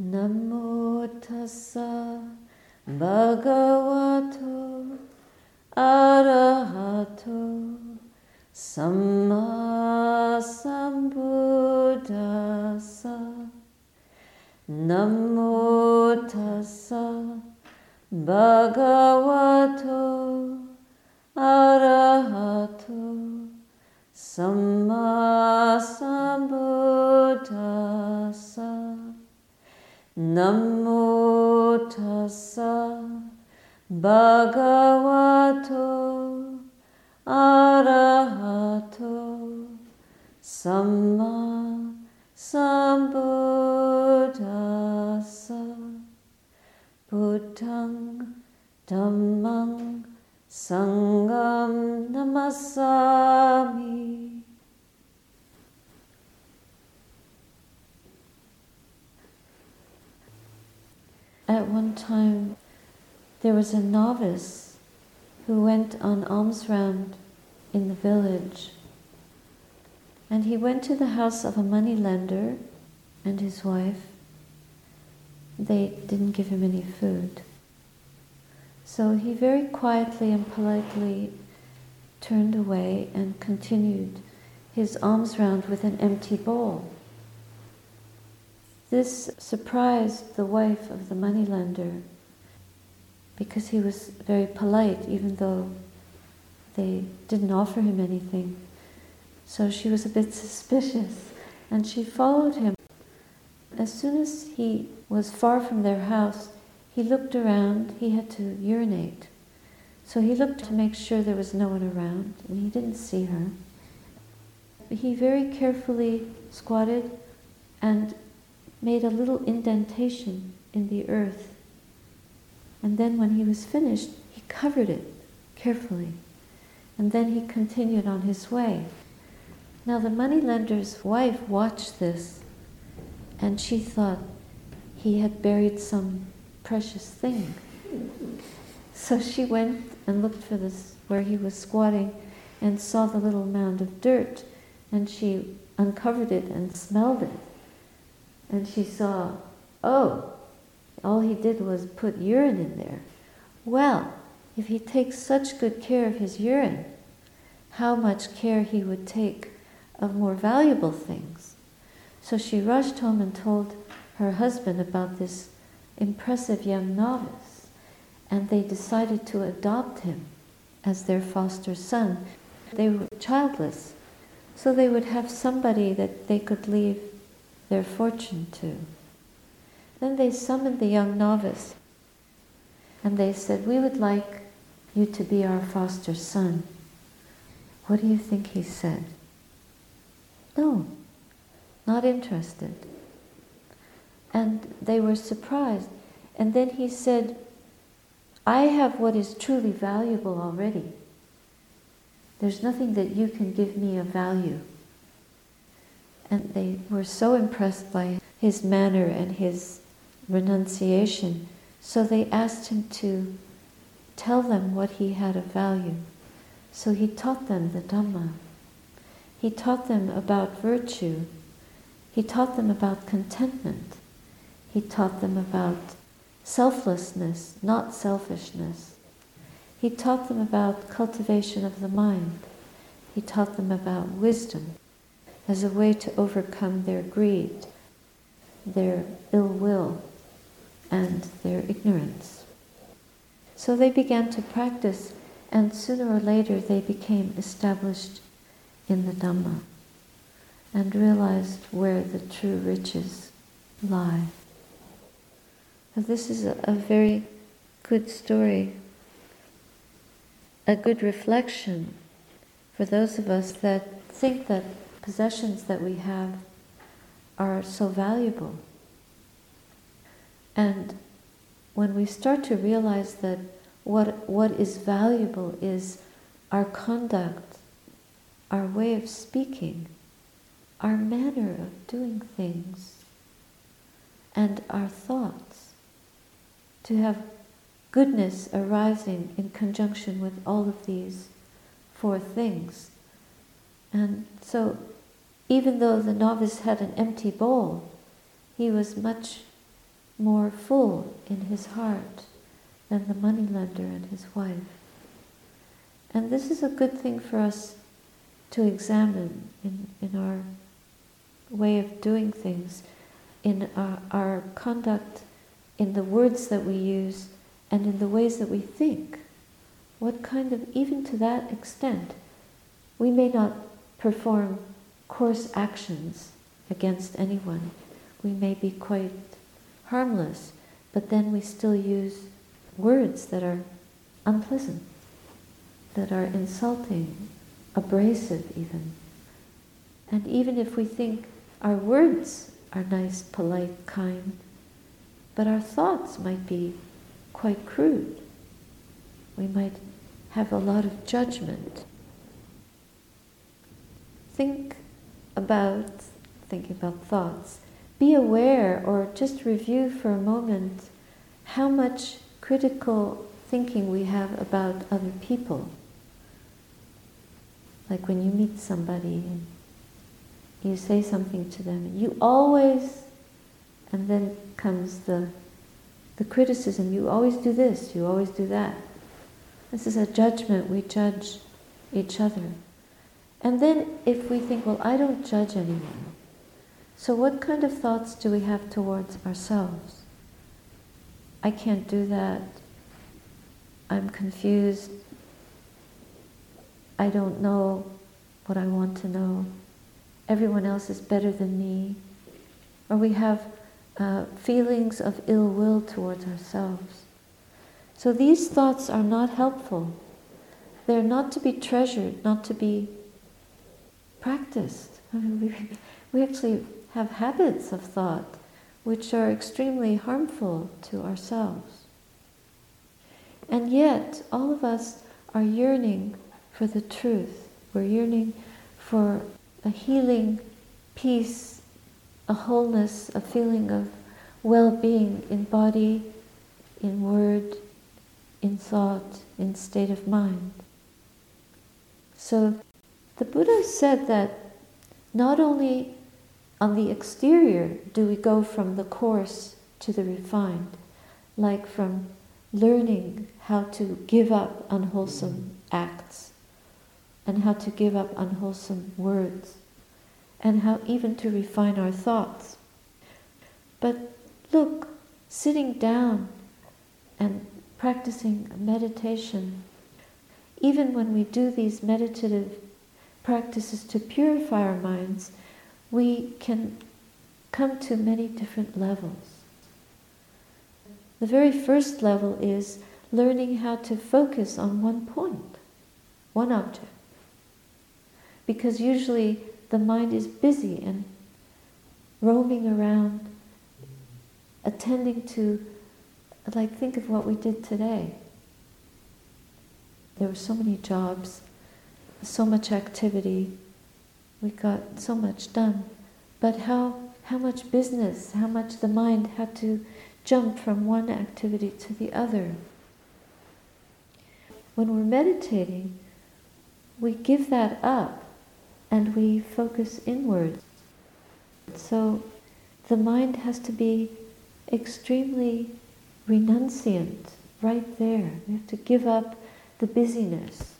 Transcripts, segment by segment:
Namo tassa bhagavato arahato samma sambuddhassa Namo tassa bhagavato arahato samma sambuddhassa Namo tassa bhagavato arahato samma sambuddhassa Buddhang dhammang sangham namasami At one time, there was a novice who went on alms round in the village. And he went to the house of a money lender and his wife. They didn't give him any food. So he very quietly and politely turned away and continued his alms round with an empty bowl. This surprised the wife of the moneylender because he was very polite, even though they didn't offer him anything. So she was a bit suspicious and she followed him. As soon as he was far from their house, he looked around. He had to urinate. So he looked to make sure there was no one around, and he didn't see her. He very carefully squatted and made a little indentation in the earth. And then when he was finished, he covered it carefully. And then he continued on his way. Now the moneylender's wife watched this and she thought he had buried some precious thing. So she went and looked for this where he was squatting and saw the little mound of dirt and she uncovered it and smelled it and she saw, oh, all he did was put urine in there. Well, if he takes such good care of his urine, how much care he would take of more valuable things. So she rushed home and told her husband about this impressive young novice, and they decided to adopt him as their foster son. They were childless, so they would have somebody that they could leave their fortune to. Then they summoned the young novice and they said, We would like you to be our foster son. What do you think he said? No, not interested. And they were surprised. And then he said, I have what is truly valuable already. There's nothing that you can give me of value. And they were so impressed by his manner and his renunciation, so they asked him to tell them what he had of value. So he taught them the Dhamma. He taught them about virtue. He taught them about contentment. He taught them about selflessness, not selfishness. He taught them about cultivation of the mind. He taught them about wisdom as a way to overcome their greed, their ill will, and their ignorance. So they began to practice, and sooner or later they became established in the Dhamma and realized where the true riches lie. Now, this is a, a very good story, a good reflection for those of us that think that possessions that we have are so valuable. And when we start to realize that what, what is valuable is our conduct, our way of speaking, our manner of doing things, and our thoughts, to have goodness arising in conjunction with all of these four things. And so even though the novice had an empty bowl, he was much more full in his heart than the moneylender and his wife. And this is a good thing for us to examine in, in our way of doing things, in our, our conduct, in the words that we use, and in the ways that we think. What kind of, even to that extent, we may not perform coarse actions against anyone. We may be quite harmless, but then we still use words that are unpleasant, that are insulting, abrasive even. And even if we think our words are nice, polite, kind, but our thoughts might be quite crude. We might have a lot of judgment. Think about, thinking about thoughts, be aware or just review for a moment how much critical thinking we have about other people. Like when you meet somebody and you say something to them, you always, and then comes the, the criticism, you always do this, you always do that. This is a judgment, we judge each other. And then if we think, well, I don't judge anyone, so what kind of thoughts do we have towards ourselves? I can't do that. I'm confused. I don't know what I want to know. Everyone else is better than me. Or we have uh, feelings of ill will towards ourselves. So these thoughts are not helpful. They're not to be treasured, not to be practiced. I mean, we, we actually have habits of thought which are extremely harmful to ourselves. And yet, all of us are yearning for the truth. We're yearning for a healing, peace, a wholeness, a feeling of well being in body, in word, in thought, in state of mind. So the Buddha said that not only on the exterior do we go from the coarse to the refined, like from learning how to give up unwholesome acts and how to give up unwholesome words and how even to refine our thoughts. But look, sitting down and practicing meditation, even when we do these meditative practices to purify our minds, we can come to many different levels. The very first level is learning how to focus on one point, one object. Because usually the mind is busy and roaming around, attending to, like, think of what we did today. There were so many jobs so much activity, we got so much done. But how, how much business, how much the mind had to jump from one activity to the other. When we're meditating, we give that up and we focus inward. So the mind has to be extremely renunciant right there. We have to give up the busyness.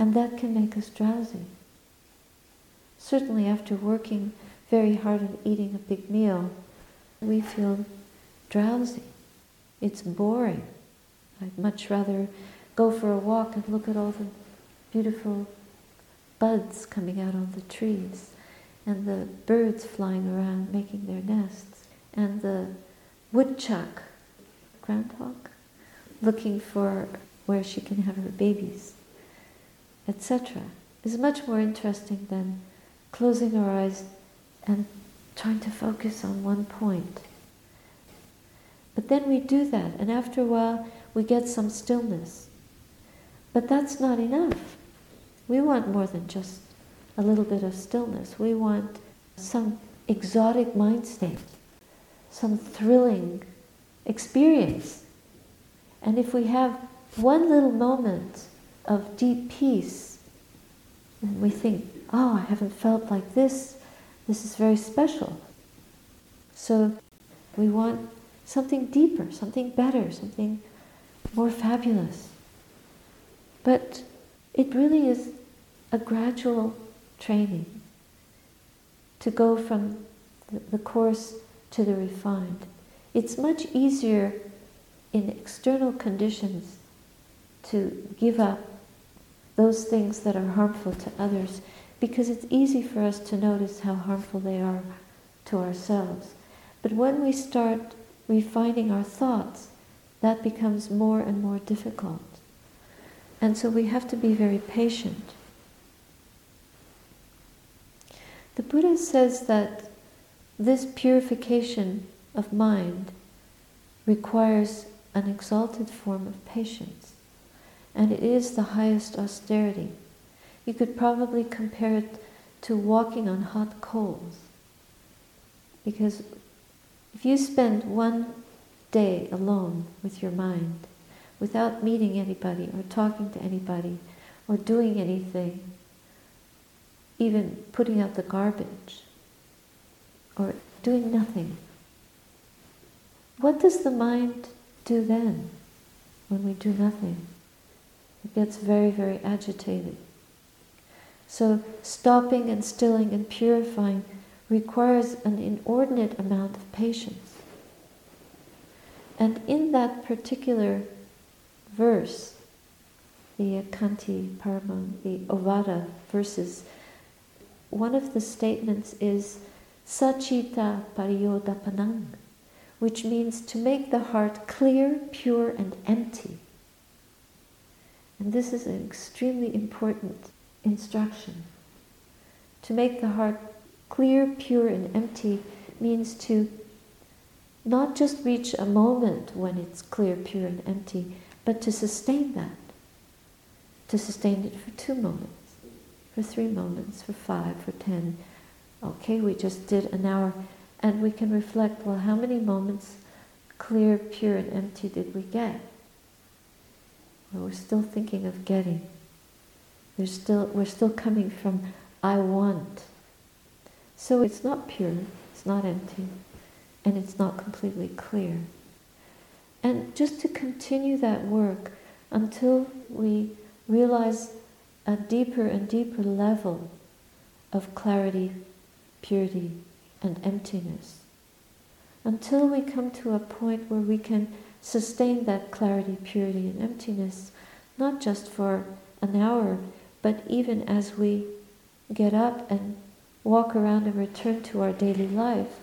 And that can make us drowsy. Certainly, after working very hard and eating a big meal, we feel drowsy. It's boring. I'd much rather go for a walk and look at all the beautiful buds coming out on the trees and the birds flying around making their nests and the woodchuck, groundhog, looking for where she can have her babies etc., is much more interesting than closing our eyes and trying to focus on one point. But then we do that, and after a while, we get some stillness. But that's not enough. We want more than just a little bit of stillness. We want some exotic mind state, some thrilling experience. And if we have one little moment of deep peace. And we think, oh, I haven't felt like this. This is very special. So we want something deeper, something better, something more fabulous. But it really is a gradual training to go from the coarse to the refined. It's much easier in external conditions to give up those things that are harmful to others because it's easy for us to notice how harmful they are to ourselves. But when we start refining our thoughts, that becomes more and more difficult. And so we have to be very patient. The Buddha says that this purification of mind requires an exalted form of patience, and it is the highest austerity. You could probably compare it to walking on hot coals. Because if you spend one day alone with your mind, without meeting anybody or talking to anybody or doing anything, even putting out the garbage or doing nothing, what does the mind do then when we do nothing? It gets very, very agitated. So, stopping and stilling and purifying requires an inordinate amount of patience. And in that particular verse, the Khanti Paramon, the Ovada verses, one of the statements is Sacitta Pariyodapanang, which means to make the heart clear, pure, and empty. And this is an extremely important instruction. To make the heart clear, pure, and empty means to not just reach a moment when it's clear, pure, and empty, but to sustain that. To sustain it for two moments, for three moments, for five, for ten. Okay, we just did an hour, and we can reflect well, how many moments clear, pure, and empty did we get? We're still thinking of getting. There's still, we're still coming from I want. So it's not pure, it's not empty, and it's not completely clear. And just to continue that work until we realize a deeper and deeper level of clarity, purity, and emptiness. Until we come to a point where we can sustain that clarity, purity, and emptiness, not just for an hour, but even as we get up and walk around and return to our daily life,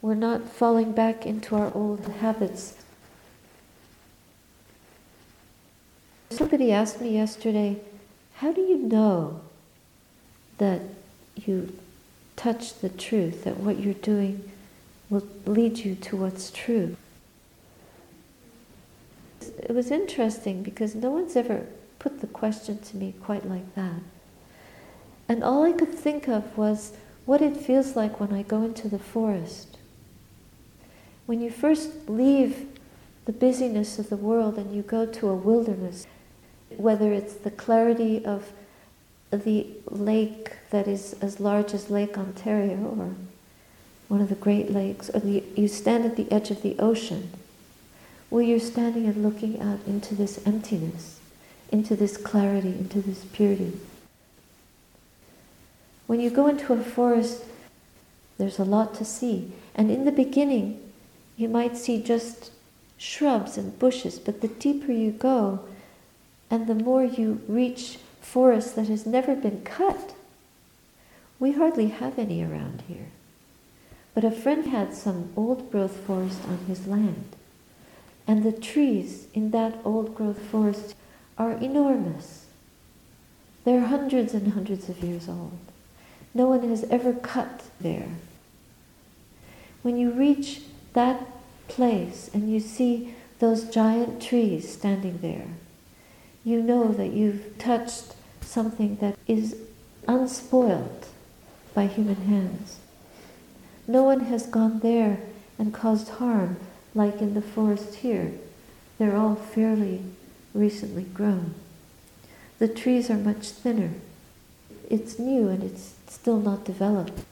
we're not falling back into our old habits. Somebody asked me yesterday, how do you know that you touch the truth, that what you're doing will lead you to what's true? It was interesting because no one's ever put the question to me quite like that. And all I could think of was what it feels like when I go into the forest. When you first leave the busyness of the world and you go to a wilderness, whether it's the clarity of the lake that is as large as Lake Ontario or one of the Great Lakes, or the, you stand at the edge of the ocean, where you're standing and looking out into this emptiness into this clarity, into this purity. When you go into a forest, there's a lot to see. And in the beginning, you might see just shrubs and bushes, but the deeper you go, and the more you reach forest that has never been cut, we hardly have any around here. But a friend had some old growth forest on his land, and the trees in that old growth forest are enormous. They're hundreds and hundreds of years old. No one has ever cut there. When you reach that place and you see those giant trees standing there, you know that you've touched something that is unspoiled by human hands. No one has gone there and caused harm like in the forest here. They're all fairly recently grown. The trees are much thinner. It's new and it's still not developed.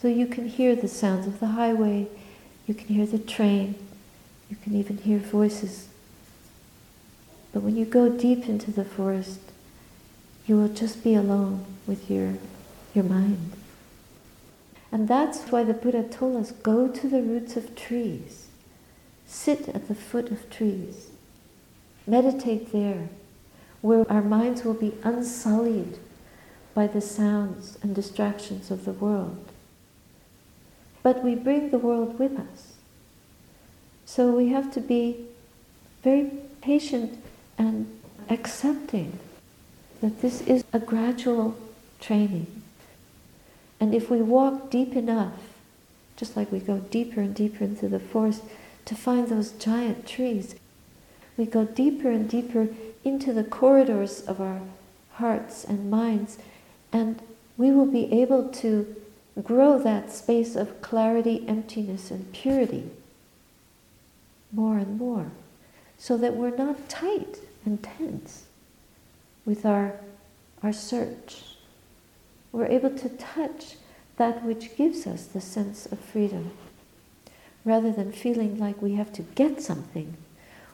So you can hear the sounds of the highway, You can hear the train. You can even hear voices. But when you go deep into the forest, you will just be alone with your, your mind. And that's why the Buddha told us go to the roots of trees, sit at the foot of trees, meditate there, where our minds will be unsullied by the sounds and distractions of the world. But we bring the world with us. So we have to be very patient and accepting that this is a gradual training. And if we walk deep enough, just like we go deeper and deeper into the forest to find those giant trees, we go deeper and deeper into the corridors of our hearts and minds, and we will be able to grow that space of clarity, emptiness, and purity more and more, so that we're not tight and tense with our, our search. We're able to touch that which gives us the sense of freedom, rather than feeling like we have to get something.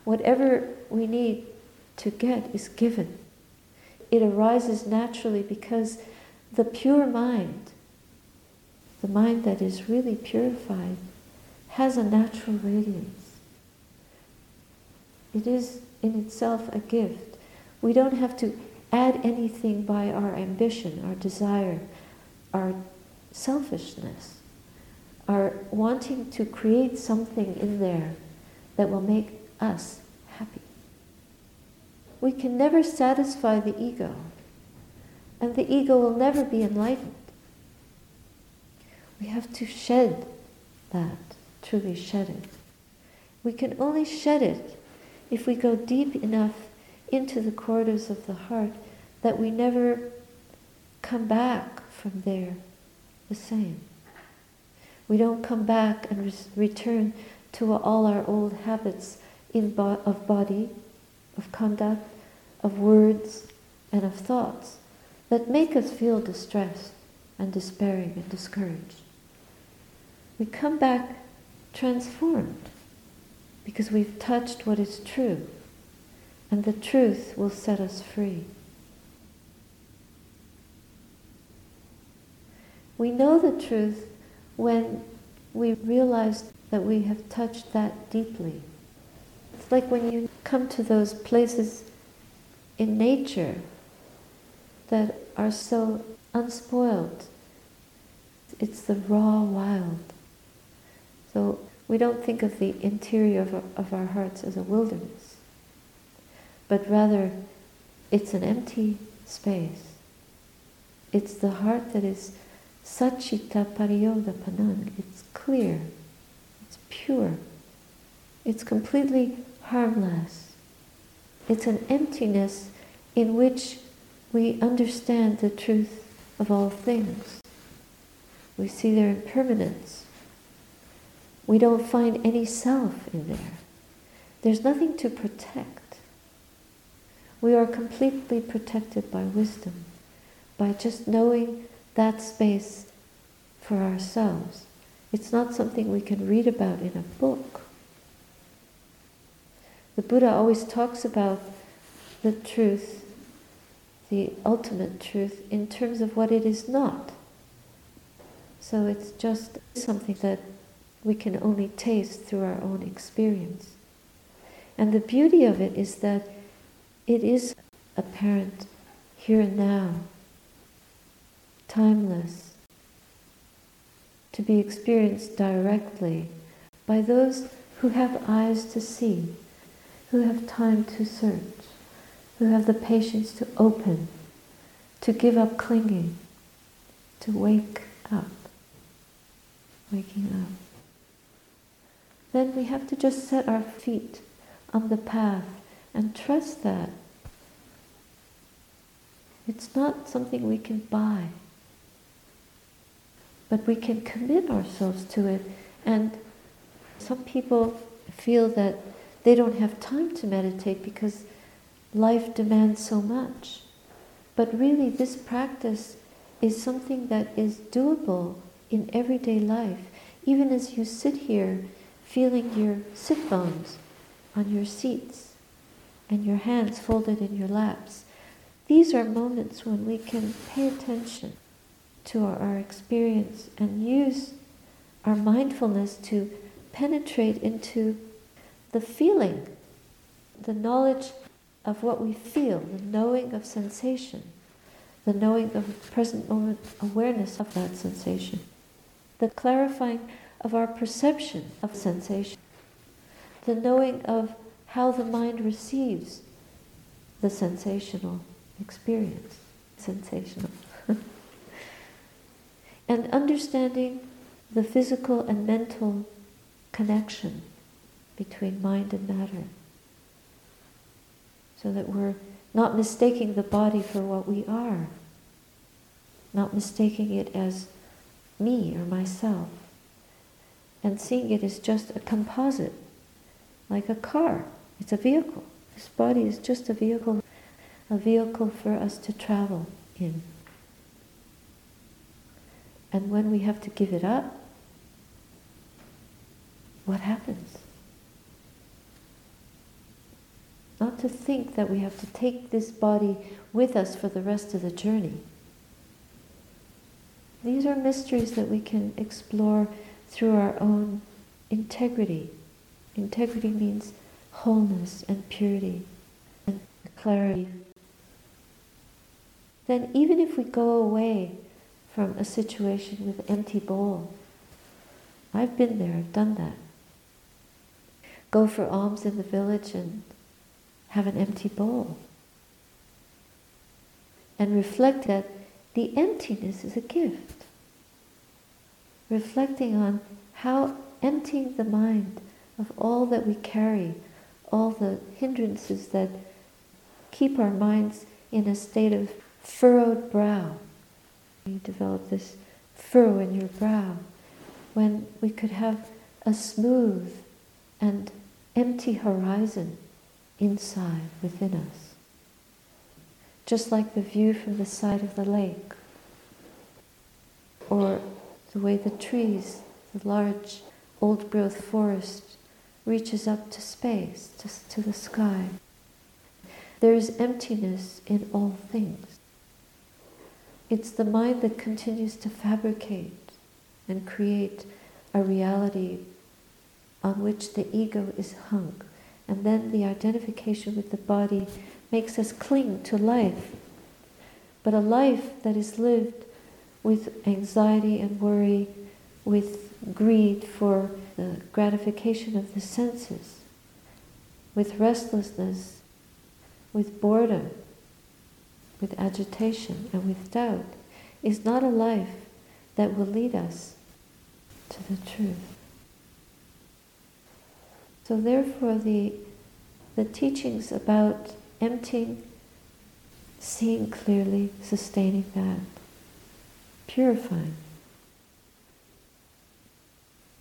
Whatever we need to get is given. It arises naturally because the pure mind, the mind that is really purified, has a natural radiance. It is in itself a gift. We don't have to add anything by our ambition, our desire, our selfishness, our wanting to create something in there that will make us happy. We can never satisfy the ego, and the ego will never be enlightened. We have to shed that, truly shed it. We can only shed it if we go deep enough into the corridors of the heart that we never come back from there the same. We don't come back and re- return to all our old habits in bo- of body, of conduct, of words, and of thoughts that make us feel distressed and despairing and discouraged. We come back transformed because we've touched what is true, and the truth will set us free. We know the truth when we realize that we have touched that deeply. It's like when you come to those places in nature that are so unspoiled. It's the raw wild. So we don't think of the interior of our, of our hearts as a wilderness, but rather it's an empty space. It's the heart that is Sacitta Pariyodapanang. It's clear, it's pure, it's completely harmless. It's an emptiness in which we understand the truth of all things. We see their impermanence. We don't find any self in there. There's nothing to protect. We are completely protected by wisdom, by just knowing that space for ourselves. It's not something we can read about in a book. The Buddha always talks about the truth, the ultimate truth, in terms of what it is not. So it's just something that we can only taste through our own experience. And the beauty of it is that it is apparent here and now, timeless, to be experienced directly by those who have eyes to see, who have time to search, who have the patience to open, to give up clinging, to wake up, waking up then we have to just set our feet on the path and trust that. It's not something we can buy, but we can commit ourselves to it. And some people feel that they don't have time to meditate because life demands so much. But really, this practice is something that is doable in everyday life. Even as you sit here feeling your sit bones on your seats and your hands folded in your laps. These are moments when we can pay attention to our, our experience and use our mindfulness to penetrate into the feeling, the knowledge of what we feel, the knowing of sensation, the knowing of present moment awareness of that sensation, the clarifying of our perception of sensation, the knowing of how the mind receives the sensational experience, sensational. and understanding the physical and mental connection between mind and matter. So that we're not mistaking the body for what we are, not mistaking it as me or myself, and seeing it as just a composite, like a car. It's a vehicle. This body is just a vehicle, a vehicle for us to travel in. And when we have to give it up, what happens? Not to think that we have to take this body with us for the rest of the journey. These are mysteries that we can explore through our own integrity. Integrity means wholeness and purity and clarity. Then, even if we go away from a situation with empty bowl, I've been there, I've done that. Go for alms in the village and have an empty bowl. And reflect that the emptiness is a gift. Reflecting on how emptying the mind of all that we carry, all the hindrances that keep our minds in a state of furrowed brow. You develop this furrow in your brow when we could have a smooth and empty horizon inside within us. Just like the view from the side of the lake, or the way the trees, the large old growth forest, reaches up to space, to, to the sky. There is emptiness in all things. It's the mind that continues to fabricate and create a reality on which the ego is hung. And then the identification with the body makes us cling to life. But a life that is lived with anxiety and worry, with greed for the gratification of the senses, with restlessness, with boredom, with agitation, and with doubt, is not a life that will lead us to the truth. So therefore the, the teachings about emptying, seeing clearly, sustaining that, purifying.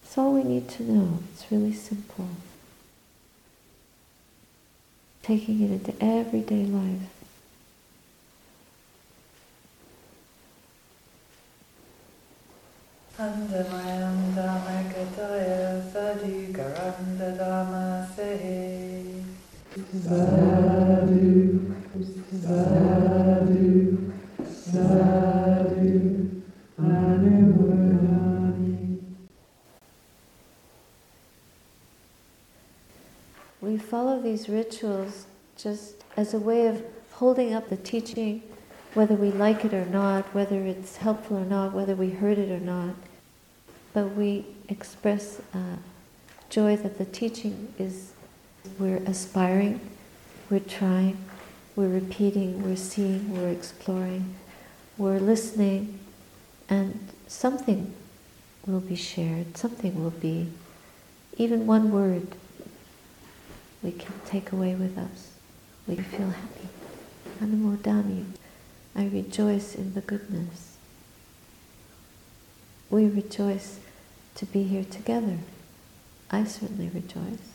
It's all we need to know. It's really simple. Taking it into everyday life. We follow these rituals just as a way of holding up the teaching, whether we like it or not, whether it's helpful or not, whether we heard it or not but we express uh, joy that the teaching is, we're aspiring, we're trying, we're repeating, we're seeing, we're exploring, we're listening, and something will be shared, something will be, even one word we can take away with us. We feel happy. Anumodami. I rejoice in the goodness we rejoice to be here together. I certainly rejoice.